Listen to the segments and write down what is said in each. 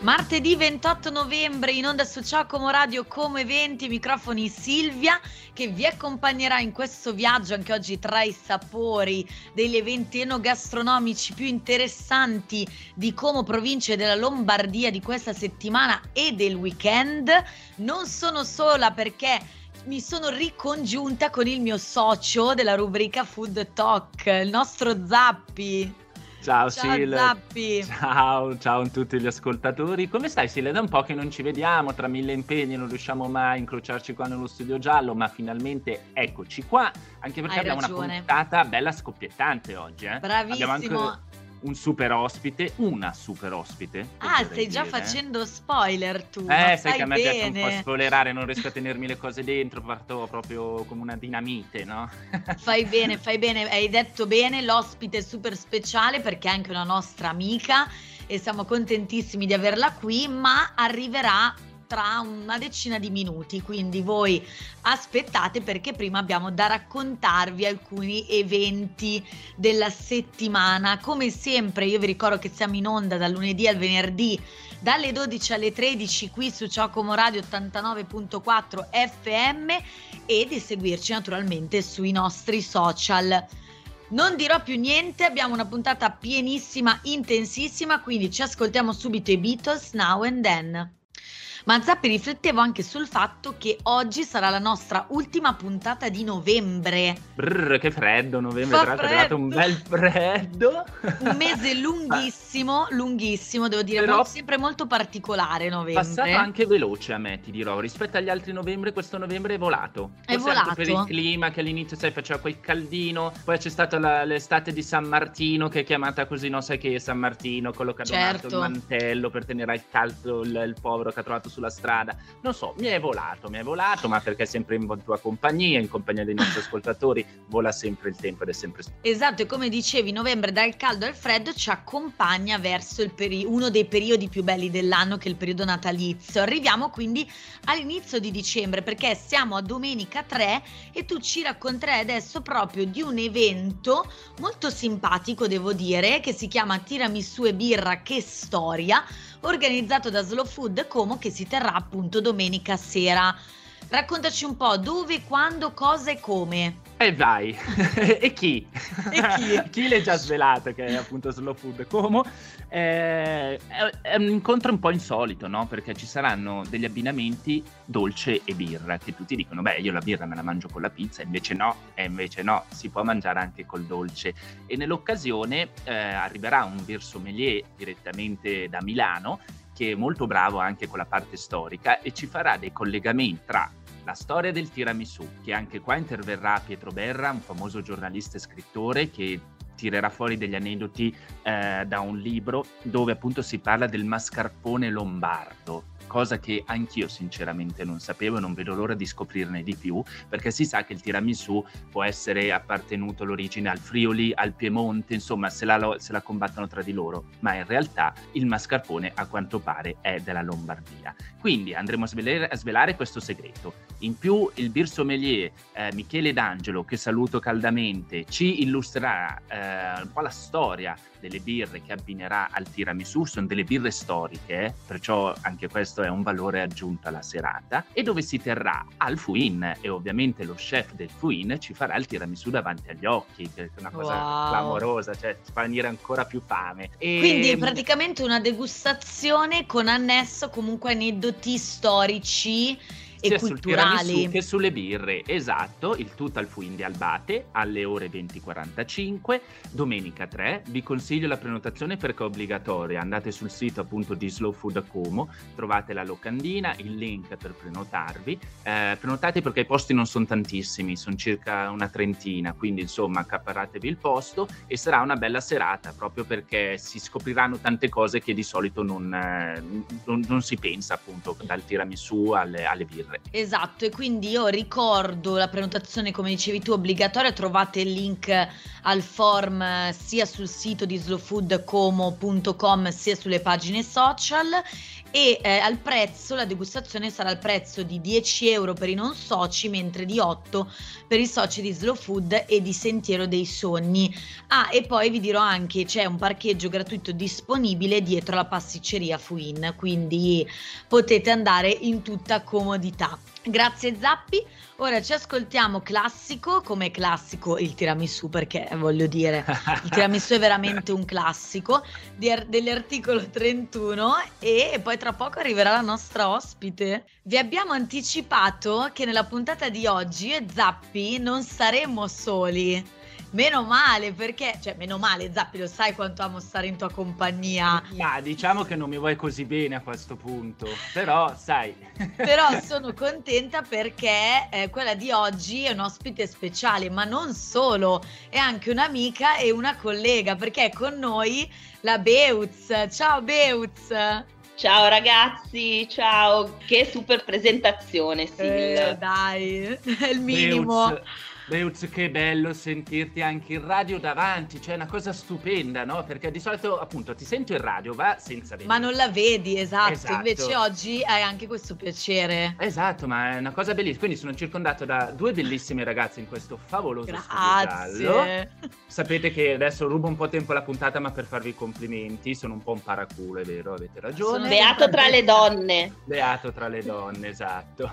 Martedì 28 novembre in onda su Ciacomo Radio come eventi, microfoni Silvia che vi accompagnerà in questo viaggio anche oggi tra i sapori degli eventi enogastronomici più interessanti di Como provincia della Lombardia di questa settimana e del weekend. Non sono sola perché mi sono ricongiunta con il mio socio della rubrica Food Talk, il nostro Zappi. Ciao, Ciao Sil. Zappi. Ciao, ciao a tutti gli ascoltatori. Come stai Sil? È da un po' che non ci vediamo, tra mille impegni non riusciamo mai a incrociarci qua nello studio giallo, ma finalmente eccoci qua, anche perché Hai abbiamo ragione. una puntata bella scoppiettante oggi. Eh? Bravissimo. Abbiamo anche un super ospite, una super ospite. Ah, stai già dire. facendo spoiler tu. Eh, sai che a me piace un po' spoilerare, non riesco a tenermi le cose dentro, parto proprio come una dinamite, no? Fai bene, fai bene, hai detto bene, l'ospite è super speciale perché è anche una nostra amica e siamo contentissimi di averla qui, ma arriverà tra una decina di minuti, quindi voi aspettate perché prima abbiamo da raccontarvi alcuni eventi della settimana. Come sempre io vi ricordo che siamo in onda dal lunedì al venerdì dalle 12 alle 13 qui su Ciocomo Radio 89.4 FM e di seguirci naturalmente sui nostri social. Non dirò più niente, abbiamo una puntata pienissima, intensissima, quindi ci ascoltiamo subito i Beatles Now and Then. Ma Zappi riflettevo anche sul fatto che oggi sarà la nostra ultima puntata di novembre, Brr, che freddo, novembre, Fa tra l'altro è arrivato un bel freddo. un mese lunghissimo, lunghissimo, devo dire, Però- sempre molto particolare novembre. Passato anche veloce a me, ti dirò, rispetto agli altri novembre, questo novembre è volato. È Forse anche per il volato? clima che all'inizio, sai, faceva quel caldino, poi c'è stata la- l'estate di San Martino che è chiamata così, no, sai che San Martino, quello che ha donato Certo. il mantello per tenere al caldo il, il povero che ha trovato sulla strada. Non so, mi è volato, mi è volato, ma perché sempre in tua compagnia, in compagnia dei nostri ascoltatori, vola sempre il tempo ed è sempre Esatto, e come dicevi, novembre dal caldo al freddo ci accompagna verso peri- uno dei periodi più belli dell'anno che è il periodo natalizio. Arriviamo quindi all'inizio di dicembre perché siamo a domenica 3 e tu ci racconterai adesso proprio di un evento molto simpatico, devo dire, che si chiama Tiramisù e birra che storia, organizzato da Slow Food Como che si terrà appunto domenica sera. Raccontaci un po' dove, quando, cosa e come. E vai! e chi? E chi? chi l'è già svelato che è appunto Slow Food Como? Eh, è, è un incontro un po' insolito, no? Perché ci saranno degli abbinamenti dolce e birra che tutti dicono, beh, io la birra me la mangio con la pizza, invece no, e invece no, si può mangiare anche col dolce. E nell'occasione eh, arriverà un beer sommelier direttamente da Milano che è molto bravo anche con la parte storica e ci farà dei collegamenti tra la storia del tiramisù, che anche qua interverrà Pietro Berra, un famoso giornalista e scrittore che tirerà fuori degli aneddoti eh, da un libro dove appunto si parla del mascarpone lombardo, cosa che anch'io sinceramente non sapevo e non vedo l'ora di scoprirne di più, perché si sa che il tiramisù può essere appartenuto all'origine al Friuli, al Piemonte, insomma se la, se la combattono tra di loro, ma in realtà il mascarpone a quanto pare è della Lombardia. Quindi andremo a svelare, a svelare questo segreto. In più il beer sommelier eh, Michele D'Angelo, che saluto caldamente, ci illustrerà eh, un po' la storia delle birre che abbinerà al tiramisù, sono delle birre storiche, eh, perciò anche questo è un valore aggiunto alla serata, e dove si terrà al Fuin e ovviamente lo chef del Fuin ci farà il tiramisù davanti agli occhi, che è una cosa Wow. clamorosa, cioè ti fa venire ancora più fame. E- Quindi praticamente una degustazione con annesso comunque aneddoti storici e culturali. tiramisù che sulle birre, esatto, il tutto al Fuin di Albate alle ore 20.45, domenica 3. Vi consiglio la prenotazione perché è obbligatoria. Andate sul sito appunto di Slow Food Como, trovate la locandina, il link per prenotarvi. Eh, prenotate perché i posti non sono tantissimi, sono circa una trentina, quindi insomma accaparatevi il posto e sarà una bella serata proprio perché si scopriranno tante cose che di solito non, eh, non- non si pensa appunto dal tiramisù alle, alle birre birre. Esatto, e quindi io ricordo la prenotazione, come dicevi tu, obbligatoria, trovate il link al form eh, sia sul sito di slowfoodcomo.com sia sulle pagine social e eh, al prezzo, la degustazione sarà al prezzo di 10 euro per i non soci, mentre di 8 per i soci di Slow Food e di Sentiero dei Sogni. Ah, e poi vi dirò anche c'è un parcheggio gratuito disponibile dietro la pasticceria Fuin, quindi potete andare in tutta comodità. Grazie Zappi. Ora ci ascoltiamo classico, come classico il tiramisù, perché voglio dire, il tiramisù è veramente un classico er- dell'articolo 31 e poi tra poco arriverà la nostra ospite. Vi abbiamo anticipato che nella puntata di oggi io e Zappi non saremo soli. Meno male, perché, cioè, meno male, Zappi, lo sai quanto amo stare in tua compagnia. Ma diciamo che non mi vuoi così bene a questo punto, però sai. Però sono contenta perché eh, quella di oggi è un ospite speciale, ma non solo, è anche un'amica e una collega, perché è con noi la Beuz. Ciao Beuz! Ciao ragazzi, ciao, che super presentazione, Sil. Eh, dai, è il minimo. Beuz, Beuz, che bello sentirti anche in radio davanti, cioè è una cosa stupenda, no? Perché di solito appunto ti sento in radio, va senza vedere. Ma non la vedi, esatto. Esatto. Invece oggi hai anche questo piacere. Esatto, ma è una cosa bellissima. Quindi sono circondato da due bellissime ragazze in questo favoloso. Grazie. Sapete che adesso rubo un po' tempo alla puntata, ma per farvi i complimenti, sono un po' un paraculo, è vero, avete ragione. Sono- Beato tra le donne. Beato tra le donne, esatto.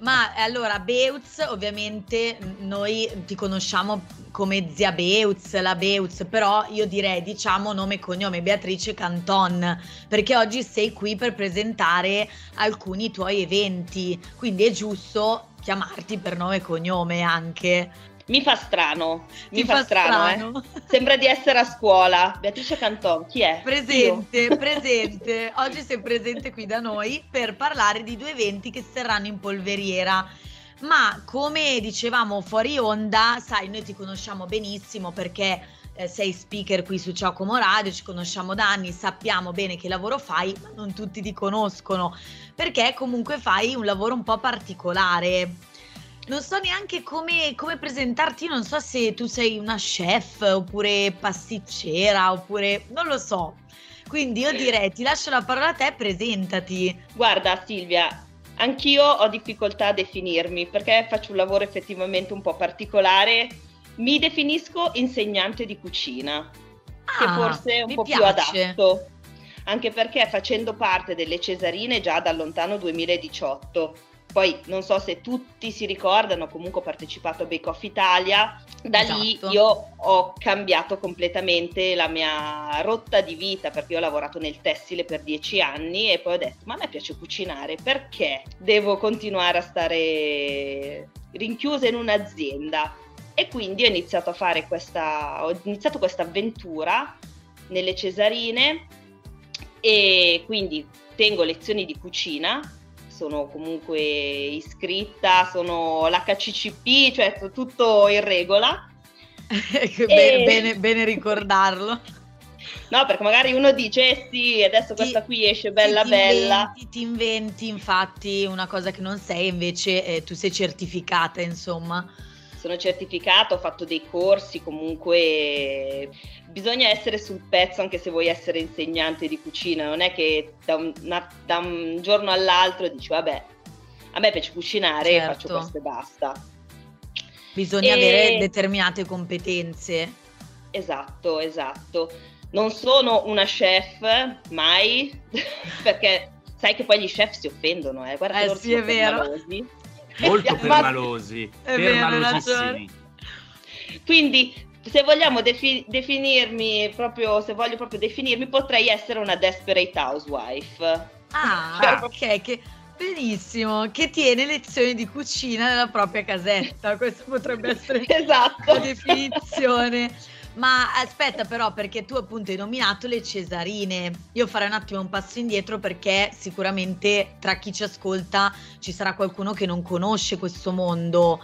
Ma allora, Beuz, ovviamente m, noi ti conosciamo come zia Beuz, la Beuz, però io direi diciamo nome e cognome Beatrice Canton, perché oggi sei qui per presentare alcuni tuoi eventi, quindi è giusto chiamarti per nome e cognome anche. Mi fa strano, mi Ti fa, strano, eh. Sembra di essere a scuola. Beatrice Canton, chi è? Io. Presente, presente. Oggi sei presente qui da noi per parlare di due eventi che si terranno in polveriera. Ma come dicevamo fuori onda, sai, noi ti conosciamo benissimo perché eh, sei speaker qui su Ciao Como Radio, ci conosciamo da anni, sappiamo bene che lavoro fai, ma non tutti ti conoscono perché comunque fai un lavoro un po' particolare. Non so neanche come, come presentarti, non so se tu sei una chef oppure pasticcera oppure non lo so. Quindi io direi ti lascio la parola a te, presentati. Guarda Silvia, anch'io ho difficoltà a definirmi perché faccio un lavoro effettivamente un po' particolare. Mi definisco insegnante di cucina, che Ah, forse è un po' più piace. adatto, anche perché facendo parte delle Cesarine già dal lontano 2018. Poi non so se tutti si ricordano, comunque ho partecipato a Bake Off Italia, da lì Esatto. io ho cambiato completamente la mia rotta di vita perché io ho lavorato nel tessile per dieci anni e poi ho detto ma a me piace cucinare, perché devo continuare a stare rinchiusa in un'azienda? E quindi ho iniziato a fare questa, ho iniziato questa avventura nelle Cesarine e quindi tengo lezioni di cucina, sono comunque iscritta, sono l'HCCP, cioè tutto in regola. Bene, bene- bene ricordarlo. No, perché magari uno dice eh sì, adesso questa qui esce bella ti bella. inventi- ti inventi infatti una cosa che non sei, invece eh, tu sei certificata, insomma. Sono certificata, ho fatto dei corsi, comunque bisogna essere sul pezzo anche se vuoi essere insegnante di cucina, non è che da un, una- da un giorno all'altro dici vabbè, a me piace cucinare, Certo. faccio questo e basta. Bisogna E- avere determinate competenze. Esatto, esatto. Non sono una chef, mai, perché sai che poi gli chef si offendono, eh. Guarda Eh sì, è vero. permalosi. Molto Ma- permalosi, permalosissimi. Quindi, se vogliamo defi- definirmi proprio, se voglio proprio definirmi, potrei essere una desperate housewife. Ah, Ah. ok, che benissimo, che tiene lezioni di cucina nella propria casetta. Questa potrebbe essere la Esatto. definizione. Ma aspetta però perché tu appunto hai nominato le cesarine. Io farei un attimo un passo indietro perché sicuramente tra chi ci ascolta ci sarà qualcuno che non conosce questo mondo.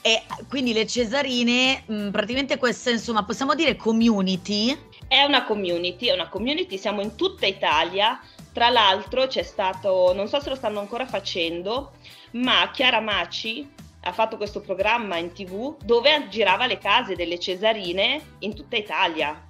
E quindi le cesarine, mh, praticamente questa insomma possiamo dire community. È una community, è una community, siamo in tutta Italia. Tra l'altro c'è stato, non so se lo stanno ancora facendo, ma Chiara Maci ha fatto questo programma in tv dove girava le case delle Cesarine in tutta Italia.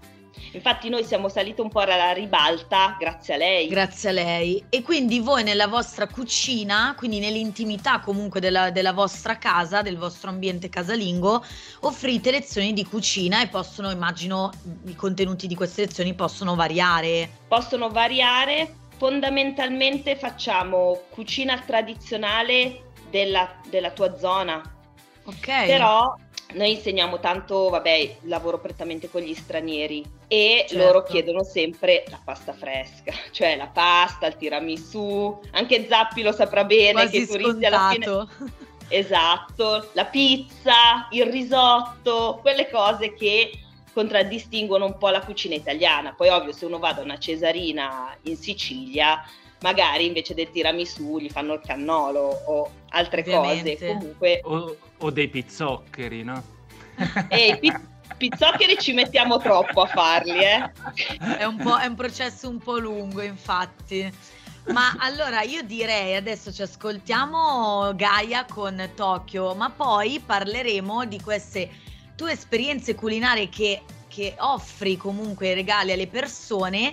Infatti noi siamo saliti un po' alla ribalta grazie a lei. Grazie a lei. E quindi voi nella vostra cucina, quindi nell'intimità comunque della, della vostra casa, del vostro ambiente casalingo, offrite lezioni di cucina e possono, immagino, i contenuti di queste lezioni possono variare. Possono variare, fondamentalmente facciamo cucina tradizionale della, della tua zona. Ok. Però noi insegniamo tanto, vabbè, lavoro prettamente con gli stranieri e Certo. loro chiedono sempre la pasta fresca, cioè la pasta, il tiramisù, anche Zappi lo saprà bene che Quasi i turisti alla fine... Esatto, la pizza, il risotto, quelle cose che contraddistinguono un po' la cucina italiana. Poi ovvio se uno va da una cesarina in Sicilia, magari invece del tiramisù gli fanno il cannolo o altre Ovviamente. cose. Comunque O, o dei pizzoccheri, no? E i pi- pizzoccheri ci mettiamo troppo a farli, eh. È un, po', è un processo un po' lungo, infatti. Ma allora io direi adesso ci ascoltiamo Gaia con Tokyo, ma poi parleremo di queste tue esperienze culinarie che, che offri comunque regali alle persone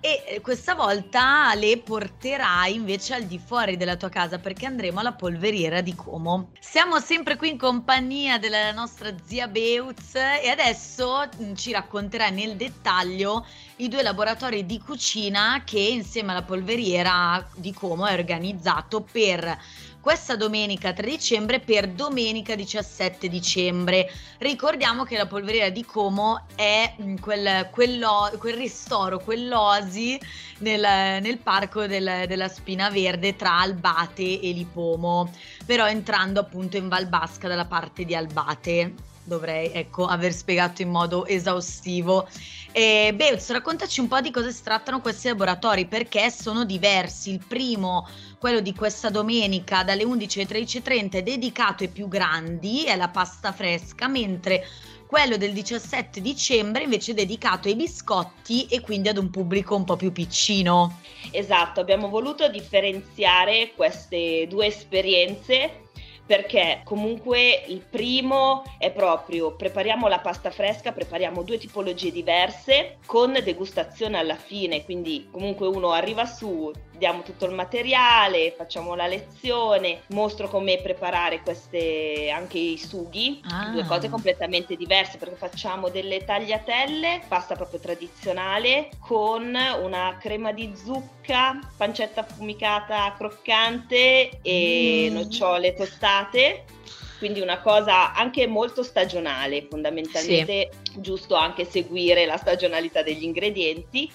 e eh, questa volta le porterai invece al di fuori della tua casa perché andremo alla polveriera di Como. Siamo sempre qui in compagnia della nostra zia Beutz e adesso mm, ci racconterai nel dettaglio i due laboratori di cucina che insieme alla polveriera di Como è organizzato per questa domenica 3 dicembre per domenica 17 dicembre. Ricordiamo che la polveriera di Como è mm, quel, quello- quel ristoro, quell'oasi nel, nel parco del- della Spina Verde tra Albate e Lipomo, però entrando appunto in Valbasca dalla parte di Albate. Dovrei ecco aver spiegato in modo esaustivo. E Beuz, raccontaci un po' di cosa si trattano questi laboratori, perché sono diversi. Il primo, quello di questa domenica dalle 11 alle 13.30, è dedicato ai più grandi, è la pasta fresca, mentre quello del 17 dicembre invece è dedicato ai biscotti e quindi ad un pubblico un po' più piccino. Esatto, abbiamo voluto differenziare queste due esperienze perché comunque il primo è proprio prepariamo la pasta fresca, prepariamo due tipologie diverse con degustazione alla fine, quindi comunque uno arriva su, diamo tutto il materiale, facciamo la lezione, mostro come preparare queste anche i sughi, Ah. due cose completamente diverse perché facciamo delle tagliatelle, pasta proprio tradizionale con una crema di zucca, pancetta affumicata croccante e Mm. nocciole tostate. Quindi una cosa anche molto stagionale, fondamentalmente giusto anche seguire la stagionalità degli ingredienti.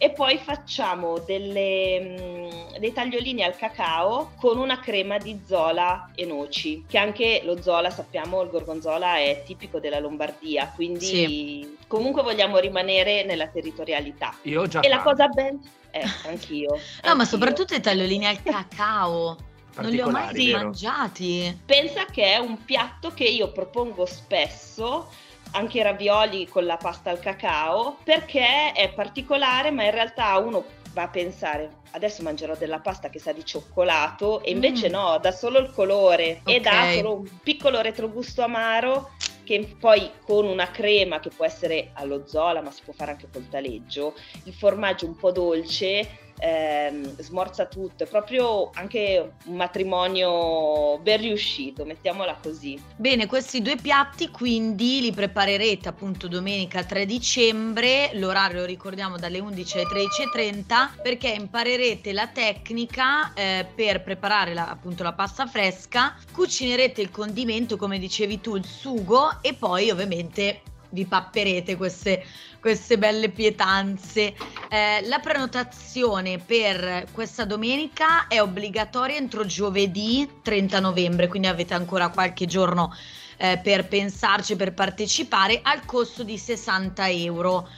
E poi facciamo delle, mm, dei tagliolini al cacao con una crema di zola e noci, che anche lo zola, sappiamo, il gorgonzola è tipico della Lombardia, quindi comunque vogliamo rimanere nella territorialità. Io ho già E la cosa bella... Eh, anch'io. No, ma anch'io. soprattutto i tagliolini al cacao. Non li ho mai vero? mangiati. Pensa che è un piatto che io propongo spesso, anche i ravioli con la pasta al cacao, perché è particolare, ma in realtà uno va a pensare adesso mangerò della pasta che sa di cioccolato e invece Mm. no, dà solo il colore e Ok. dà solo un piccolo retrogusto amaro che poi con una crema che può essere allo zola, ma si può fare anche col taleggio, il formaggio un po' dolce ehm, smorza tutto, è proprio anche un matrimonio ben riuscito, mettiamola così. Bene, questi due piatti quindi li preparerete appunto domenica 3 dicembre, l'orario lo ricordiamo dalle 11 alle 13.30 perché imparerete la tecnica eh, per preparare la- appunto la pasta fresca, cucinerete il condimento come dicevi tu, il sugo e poi ovviamente vi papperete queste, queste belle pietanze. Eh, la prenotazione per questa domenica è obbligatoria entro giovedì 30 novembre, quindi avete ancora qualche giorno eh, per pensarci, per partecipare al costo di 60 euro.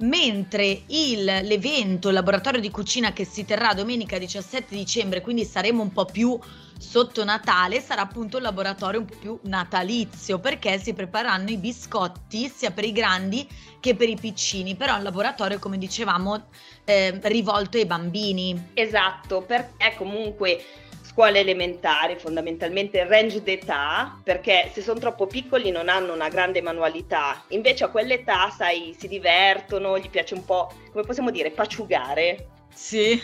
Mentre il- l'evento, il laboratorio di cucina che si terrà domenica 17 dicembre, quindi saremo un po' più sotto Natale, sarà appunto un laboratorio un po' più natalizio perché si prepareranno i biscotti sia per i grandi che per i piccini, però è un laboratorio come dicevamo eh, rivolto ai bambini. Esatto, perché comunque scuole elementari, fondamentalmente il range d'età, perché se sono troppo piccoli non hanno una grande manualità, invece a quell'età, sai, si divertono, gli piace un po', come possiamo dire, paciugare. Sì,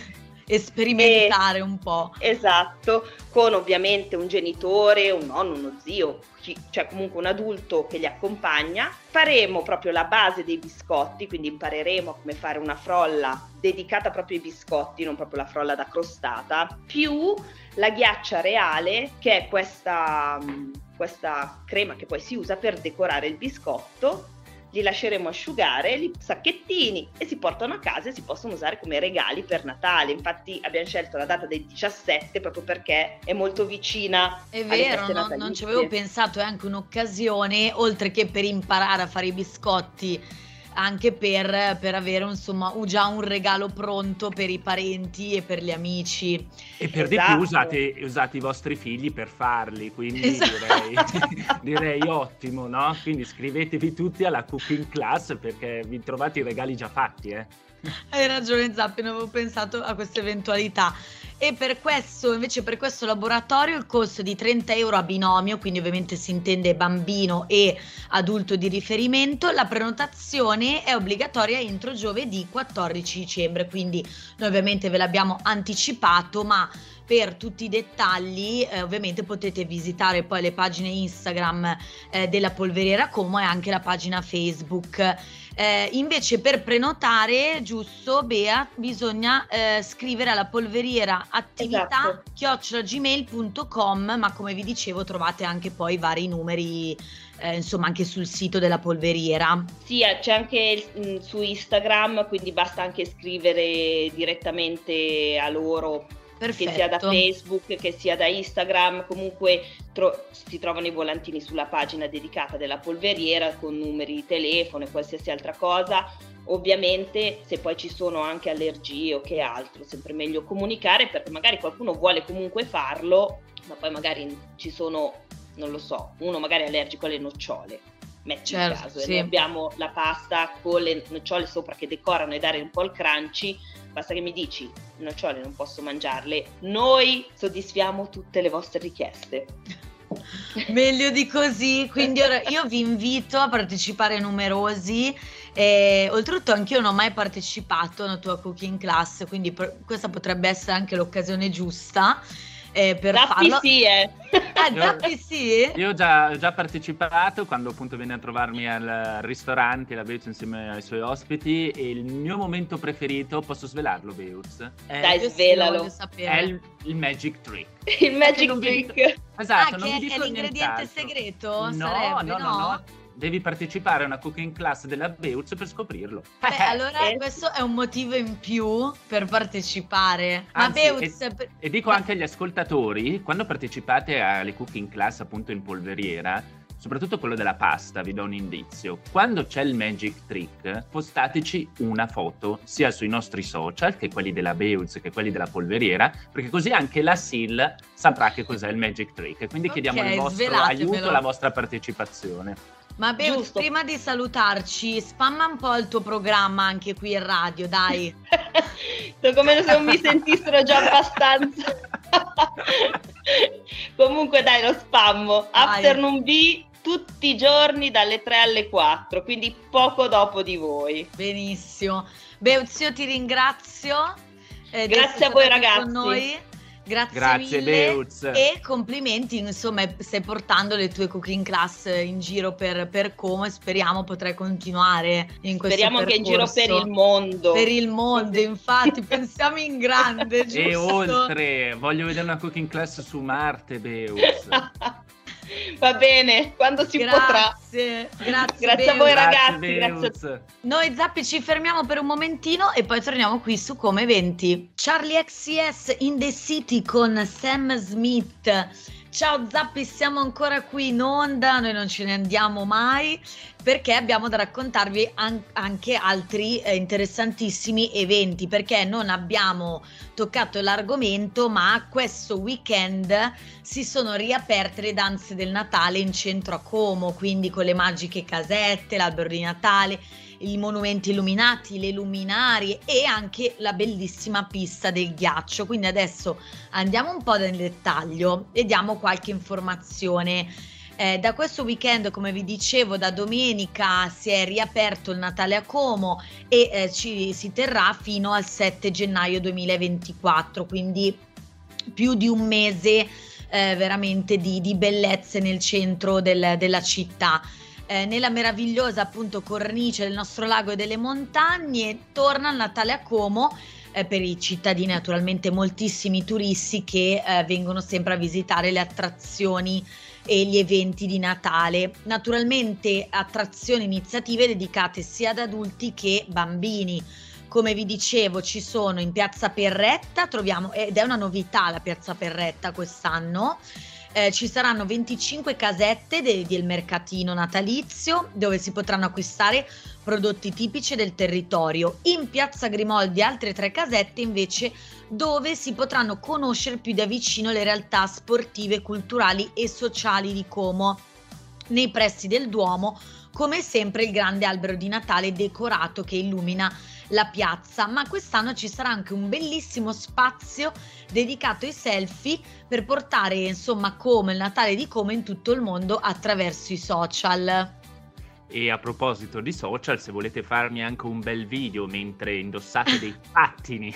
e sperimentare e, un po'. Esatto, con ovviamente un genitore, un nonno, uno zio, chi, cioè comunque un adulto che li accompagna. Faremo proprio la base dei biscotti, quindi impareremo come fare una frolla dedicata proprio ai biscotti, non proprio la frolla da crostata, più la ghiaccia reale, che è questa, questa crema che poi si usa per decorare il biscotto li lasceremo asciugare, li sacchettini e si portano a casa e si possono usare come regali per Natale. Infatti abbiamo scelto la data del 17 proprio perché è molto vicina. È vero, no, non ci avevo pensato, è anche un'occasione, oltre che per imparare a fare i biscotti anche per, per avere insomma già un regalo pronto per i parenti e per gli amici. E per esatto. di più esatto. usate, usate, i vostri figli per farli, quindi esatto. direi, direi, ottimo, no? Quindi iscrivetevi tutti alla cooking class perché vi trovate i regali già fatti, eh? Hai ragione Zappi, non avevo pensato a questa eventualità e per questo, invece per questo laboratorio il costo è di 30 euro a binomio, quindi ovviamente si intende bambino e adulto di riferimento, la prenotazione è obbligatoria entro giovedì 14 dicembre, quindi noi ovviamente ve l'abbiamo anticipato, ma per tutti i dettagli eh, ovviamente potete visitare poi le pagine Instagram eh, della polveriera Como e anche la pagina Facebook. Eh, invece per prenotare, giusto, Bea, bisogna eh, scrivere alla polveriera attività esatto. gmail.com, ma come vi dicevo trovate anche poi vari numeri eh, insomma anche sul sito della polveriera. Sì, eh, c'è anche mh, su Instagram, quindi basta anche scrivere direttamente a loro Perfetto. che sia da Facebook, che sia da Instagram, comunque tro- si trovano i volantini sulla pagina dedicata della polveriera con numeri di telefono e qualsiasi altra cosa. Ovviamente se poi ci sono anche allergie o che altro, sempre meglio comunicare perché magari qualcuno vuole comunque farlo, ma poi magari ci sono, non lo so, uno magari è allergico alle nocciole metti certo, in caso sì. e noi abbiamo la pasta con le nocciole sopra che decorano e dare un po' il crunchy basta che mi dici nocciole non posso mangiarle, noi soddisfiamo tutte le vostre richieste. Meglio di così, quindi ora io vi invito a partecipare numerosi. E, oltretutto anch'io non ho mai partecipato alla tua cooking class, quindi per, questa potrebbe essere anche l'occasione giusta eh, per Zappi farlo. sì, eh. Ah, Zappi sì? Io ho già, già, partecipato quando appunto venne a trovarmi al ristorante, la Beuz insieme ai suoi ospiti e il mio momento preferito, posso svelarlo Beuz? Dai, svelalo. È il, il, magic trick. Il magic trick. Esatto, ah, non vi dico è l'ingrediente segreto? No, sarebbe, no, no, no, no devi partecipare a una cooking class della Beuz per scoprirlo. Beh, allora eh. questo è un motivo in più per partecipare. Anzi, Beuz... E, e dico anche agli ascoltatori, quando partecipate alle cooking class appunto in polveriera, soprattutto quello della pasta, vi do un indizio. Quando c'è il magic trick, postateci una foto sia sui nostri social, che quelli della Beuz, che quelli della polveriera, perché così anche la SIL saprà che cos'è il magic trick. Quindi okay, chiediamo il vostro aiuto, la vostra partecipazione. Ma Beus, prima di salutarci, spamma un po' il tuo programma anche qui in radio, dai. come se non mi sentissero già abbastanza. Comunque dai, lo spammo. Dai. Afternoon B tutti i giorni dalle 3 alle 4, quindi poco dopo di voi. Benissimo. Beuz, io ti ringrazio. Eh, Grazie a voi ragazzi. Grazie, Grazie mille Beuz. e complimenti, insomma stai portando le tue cooking class in giro per, per Como e speriamo potrai continuare in questo Speriamo percorso. che in giro per il mondo. Per il mondo, infatti, pensiamo in grande, giusto? E oltre, voglio vedere una cooking class su Marte, Beuz. Va bene, quando si grazie, potrà. Grazie, grazie a voi ragazzi. Grazie. Noi Zappi ci fermiamo per un momentino e poi torniamo qui su Come Eventi. Charlie XCS in the City con Sam Smith. Ciao Zappi, siamo ancora qui in onda, noi non ce ne andiamo mai perché abbiamo da raccontarvi an- anche altri eh, interessantissimi eventi perché non abbiamo toccato l'argomento ma questo weekend si sono riaperte le danze del Natale in centro a Como, quindi con le magiche casette, l'albero di Natale i monumenti illuminati, le luminarie e anche la bellissima pista del ghiaccio. Quindi adesso andiamo un po' nel dettaglio e diamo qualche informazione. Eh, da questo weekend, come vi dicevo, da domenica si è riaperto il Natale a Como e eh, ci, si terrà fino al 7 gennaio 2024, quindi più di un mese eh, veramente di, di, bellezze nel centro del, della città. Eh, nella meravigliosa appunto cornice del nostro lago e delle montagne torna il Natale a Como eh, per i cittadini naturalmente moltissimi turisti che eh, vengono sempre a visitare le attrazioni e gli eventi di Natale. Naturalmente attrazioni, iniziative dedicate sia ad adulti che bambini. Come vi dicevo, ci sono in Piazza Perretta, troviamo, ed è una novità la Piazza Perretta quest'anno, eh, ci saranno 25 casette de- del mercatino natalizio dove si potranno acquistare prodotti tipici del territorio. In Piazza Grimoldi altre tre casette invece dove si potranno conoscere più da vicino le realtà sportive, culturali e sociali di Como. Nei pressi del Duomo, come sempre, il grande albero di Natale decorato che illumina la piazza, ma quest'anno ci sarà anche un bellissimo spazio dedicato ai selfie per portare insomma come il Natale di Como in tutto il mondo attraverso i social. E a proposito di social, se volete farmi anche un bel video mentre indossate dei pattini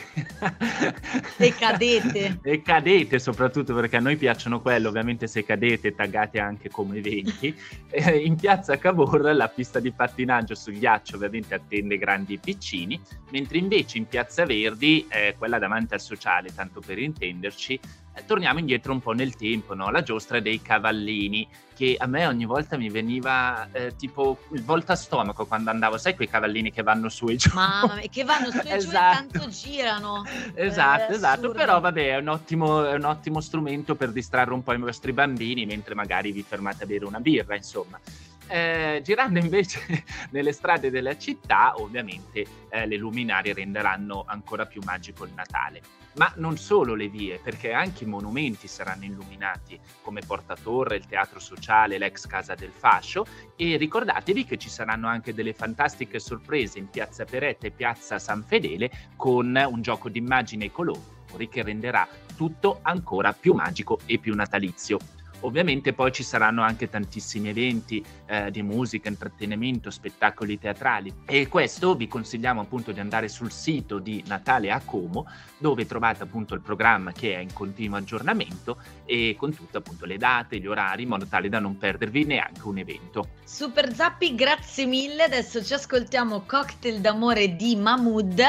e cadete. e cadete soprattutto perché a noi piacciono quello, ovviamente se cadete taggate anche come eventi. Eh, in piazza Cavour la pista di pattinaggio sul ghiaccio ovviamente attende grandi e piccini, mentre invece in piazza Verdi, eh, quella davanti al sociale, tanto per intenderci, torniamo indietro un po' nel tempo, no? la giostra dei cavallini, che a me ogni volta mi veniva eh, tipo il volta stomaco quando andavo, sai quei cavallini che vanno su e giù? Mamma mia, che vanno su e esatto. giù e esatto. tanto girano. Esatto, esatto, però vabbè è un, ottimo, è un ottimo strumento per distrarre un po' i vostri bambini mentre magari vi fermate a bere una birra, insomma. Eh, girando invece nelle strade della città, ovviamente eh, le luminarie renderanno ancora più magico il Natale. Ma non solo le vie, perché anche i monumenti saranno illuminati, come Porta Torre, il Teatro Sociale, l'ex Casa del Fascio, e ricordatevi che ci saranno anche delle fantastiche sorprese in Piazza Peretta e Piazza San Fedele con un gioco di e colori che renderà tutto ancora più magico e più natalizio. Ovviamente poi ci saranno anche tantissimi eventi eh, di musica, intrattenimento, spettacoli teatrali e questo vi consigliamo appunto di andare sul sito di Natale a Como dove trovate appunto il programma che è in continuo aggiornamento e con tutte appunto le date, gli orari in modo tale da non perdervi neanche un evento. Super Zappi, grazie mille. Adesso ci ascoltiamo Cocktail d'amore di Mahmood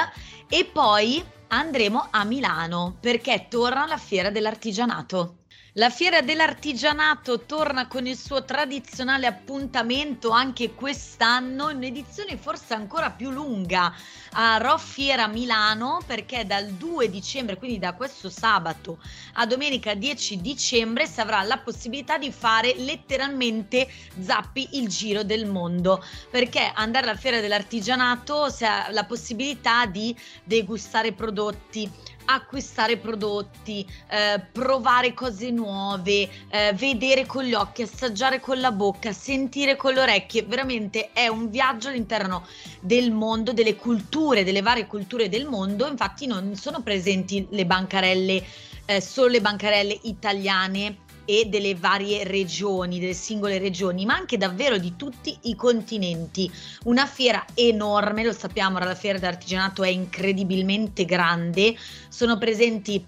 e poi andremo a Milano perché torna la fiera dell'artigianato. La fiera dell'artigianato torna con il suo tradizionale appuntamento anche quest'anno, in un'edizione forse ancora più lunga a Roffiera Milano perché dal 2 dicembre, quindi da questo sabato a domenica 10 dicembre si avrà la possibilità di fare letteralmente zappi il giro del mondo. Perché andare alla fiera dell'artigianato si ha la possibilità di degustare prodotti acquistare prodotti, eh, provare cose nuove, eh, vedere con gli occhi, assaggiare con la bocca, sentire con le orecchie. Veramente è un viaggio all'interno del mondo, delle culture, delle varie culture del mondo. Infatti non sono presenti le bancarelle, eh, solo le bancarelle italiane e delle varie regioni, delle singole regioni, ma anche davvero di tutti i continenti. Una fiera enorme, lo sappiamo, la fiera d'artigianato è incredibilmente grande, sono presenti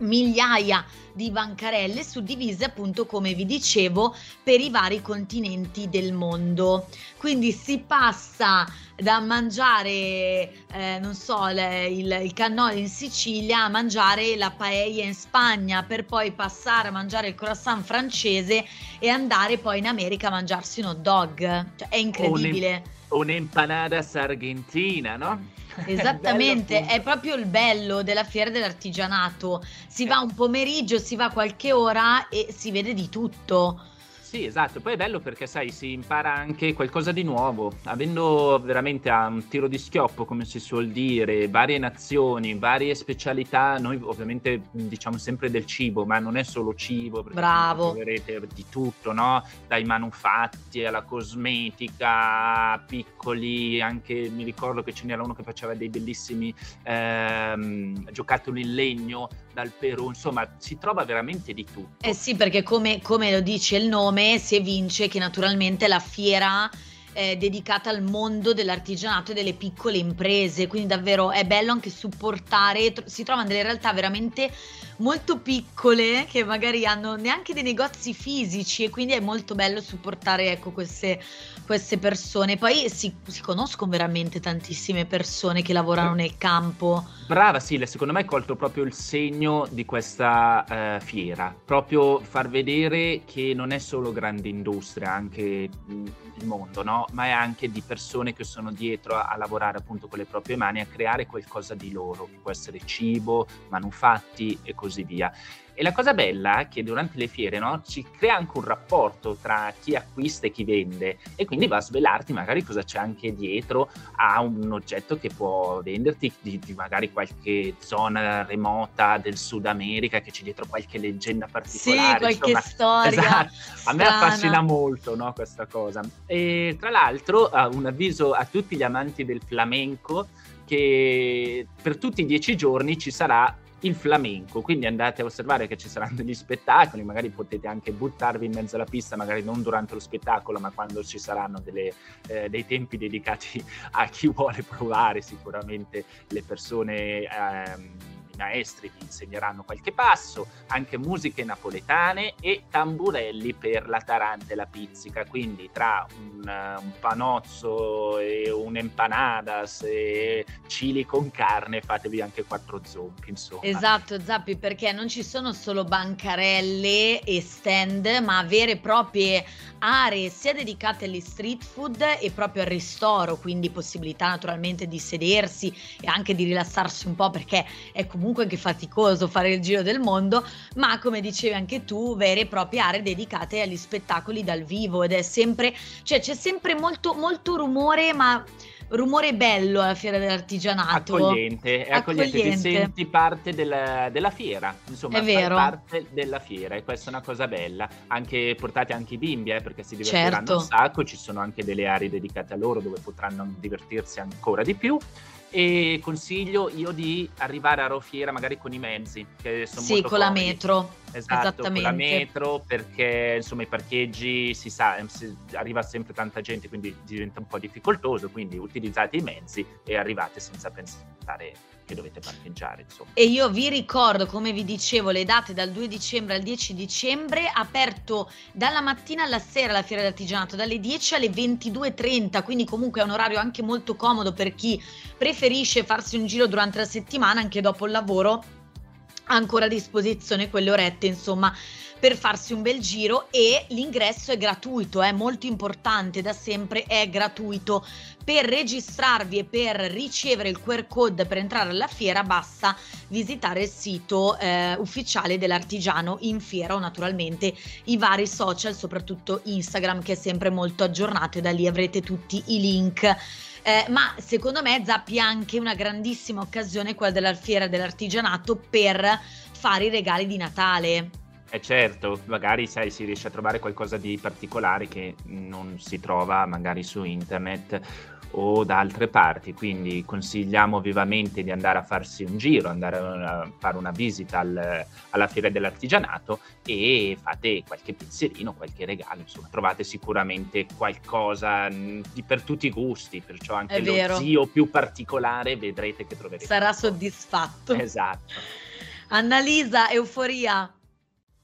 migliaia di bancarelle suddivise appunto come vi dicevo per i vari continenti del mondo. Quindi si passa da mangiare eh, non so le, il, il cannolo in Sicilia a mangiare la paella in Spagna per poi passare a mangiare il croissant francese e andare poi in America a mangiarsi un hot dog. Cioè, è incredibile. un'empanada sargentina no? Esattamente, è proprio il bello della fiera dell'artigianato. Si va un pomeriggio, si va qualche ora e si vede di tutto. Sì, esatto, poi è bello perché sai, si impara anche qualcosa di nuovo, avendo veramente a un tiro di schioppo, come si suol dire, varie nazioni, varie specialità, noi ovviamente diciamo sempre del cibo, ma non è solo cibo, perché Bravo. troverete di tutto, no? Dai manufatti alla cosmetica, piccoli, anche mi ricordo che ce n'era uno che faceva dei bellissimi ehm, giocattoli in legno dal Perù, insomma si trova veramente di tutto. Eh sì, perché come, come lo dice il nome, si evince che naturalmente la fiera è dedicata al mondo dell'artigianato e delle piccole imprese, quindi davvero è bello anche supportare, si trovano delle realtà veramente molto piccole che magari hanno neanche dei negozi fisici e quindi è molto bello supportare ecco, queste, queste persone. Poi si, si conoscono veramente tantissime persone che lavorano nel campo. Brava Sile, secondo me hai colto proprio il segno di questa eh, fiera, proprio far vedere che non è solo grande industria, anche mh, il mondo, no? ma è anche di persone che sono dietro a, a lavorare appunto con le proprie mani, a creare qualcosa di loro, che può essere cibo, manufatti e così via. E la cosa bella è che durante le fiere no, ci crea anche un rapporto tra chi acquista e chi vende e quindi va a svelarti magari cosa c'è anche dietro a un oggetto che può venderti di, di magari qualche zona remota del Sud America che c'è dietro qualche leggenda particolare. Sì, qualche insomma. storia. Esatto. A me affascina molto no, questa cosa. E tra l'altro uh, un avviso a tutti gli amanti del flamenco che per tutti i dieci giorni ci sarà il flamenco, quindi andate a osservare che ci saranno degli spettacoli, magari potete anche buttarvi in mezzo alla pista, magari non durante lo spettacolo, ma quando ci saranno delle, eh, dei tempi dedicati a chi vuole provare, sicuramente le persone... Ehm, maestri vi insegneranno qualche passo, anche musiche napoletane e tamburelli per la tarante la pizzica, quindi tra un, un panozzo e un'empanadas e chili con carne fatevi anche quattro zompi, insomma. Esatto, Zappi, perché non ci sono solo bancarelle e stand, ma vere e proprie aree sia dedicate agli street food e proprio al ristoro, quindi possibilità naturalmente di sedersi e anche di rilassarsi un po' perché è comunque anche faticoso fare il giro del mondo, ma come dicevi anche tu, vere e proprie aree dedicate agli spettacoli dal vivo ed è sempre, cioè c'è sempre molto, molto rumore, ma rumore bello alla fiera dell'artigianato. Accogliente, è accogliente, ti Accogliente. senti parte del- della fiera, insomma, È fai vero. parte della fiera e questa è una cosa bella. Anche portate anche i bimbi, eh, perché si divertiranno Certo. un sacco, ci sono anche delle aree dedicate a loro dove potranno divertirsi ancora di più. E consiglio io di arrivare a Rofiera magari con i mezzi, che sono Sì, molto con la comodi. metro. Esatto, con la metro perché insomma i parcheggi si sa, si- arriva sempre tanta gente quindi diventa un po' difficoltoso, quindi utilizzate i mezzi e arrivate senza pensare che dovete parcheggiare, insomma. E io vi ricordo, come vi dicevo, le date dal 2 dicembre al 10 dicembre, aperto dalla mattina alla sera la fiera d'artigianato, dalle 10 alle 22.30, quindi comunque è un orario anche molto comodo per chi preferisce farsi un giro durante la settimana, anche dopo il lavoro, ancora a disposizione quelle orette, insomma, per farsi un bel giro e l'ingresso è gratuito, è molto importante, da sempre è gratuito. Per registrarvi e per ricevere il QR code per entrare alla fiera basta visitare il sito eh, ufficiale dell'artigiano in fiera o naturalmente i vari social, soprattutto Instagram che è sempre molto aggiornato e da lì avrete tutti i link. Eh, ma secondo me Zappi è anche una grandissima occasione quella della fiera dell'artigianato per fare i regali di Natale. E certo, magari sai, si riesce a trovare qualcosa di particolare che non si trova magari su internet o da altre parti, quindi consigliamo vivamente di andare a farsi un giro, andare a fare una visita al- alla fiera dell'artigianato e fate qualche pizzerino, qualche regalo, insomma trovate sicuramente qualcosa mh, di per tutti i gusti, perciò anche È lo vero. zio più particolare vedrete che troverete. Sarà soddisfatto. Esatto. Annalisa, euforia.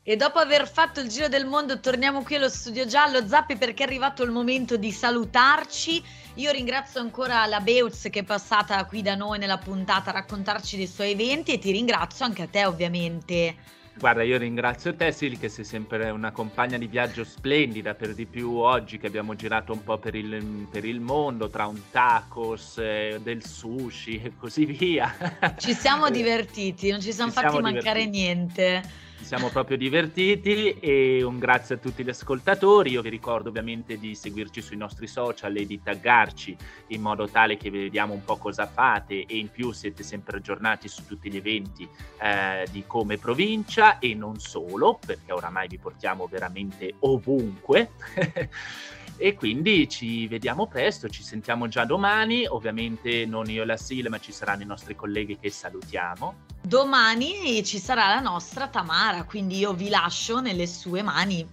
E dopo aver fatto il giro del mondo torniamo qui allo studio giallo Zappi perché è arrivato il momento di salutarci. Io ringrazio ancora la Beuz che è passata qui da noi nella puntata a raccontarci dei suoi eventi e ti ringrazio anche a te ovviamente. Guarda, io ringrazio te, Sil, che sei sempre una compagna di viaggio splendida, per di più oggi che abbiamo girato un po' per il, per il mondo, tra un tacos, eh, del sushi e così via. Ci siamo divertiti, non ci siamo ci fatti siamo mancare divertiti. niente. Ci siamo proprio divertiti e un grazie a tutti gli ascoltatori. Io vi ricordo ovviamente di seguirci sui nostri social e di taggarci in modo tale che vediamo un po' cosa fate e in più siete sempre aggiornati su tutti gli eventi eh, di come provincia e non solo, perché oramai vi portiamo veramente ovunque. e quindi ci vediamo presto, ci sentiamo già domani, ovviamente non io e la Sil, ma ci saranno i nostri colleghi che salutiamo. Domani ci sarà la nostra Tamara, quindi io vi lascio nelle sue mani.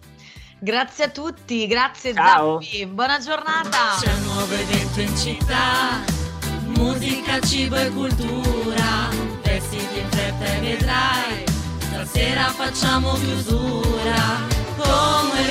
Grazie a tutti, grazie Ciao. Zappi, buona giornata. C'è un nuovo evento in città, musica, cibo e cultura, vestiti in fretta e vedrai, stasera facciamo chiusura, come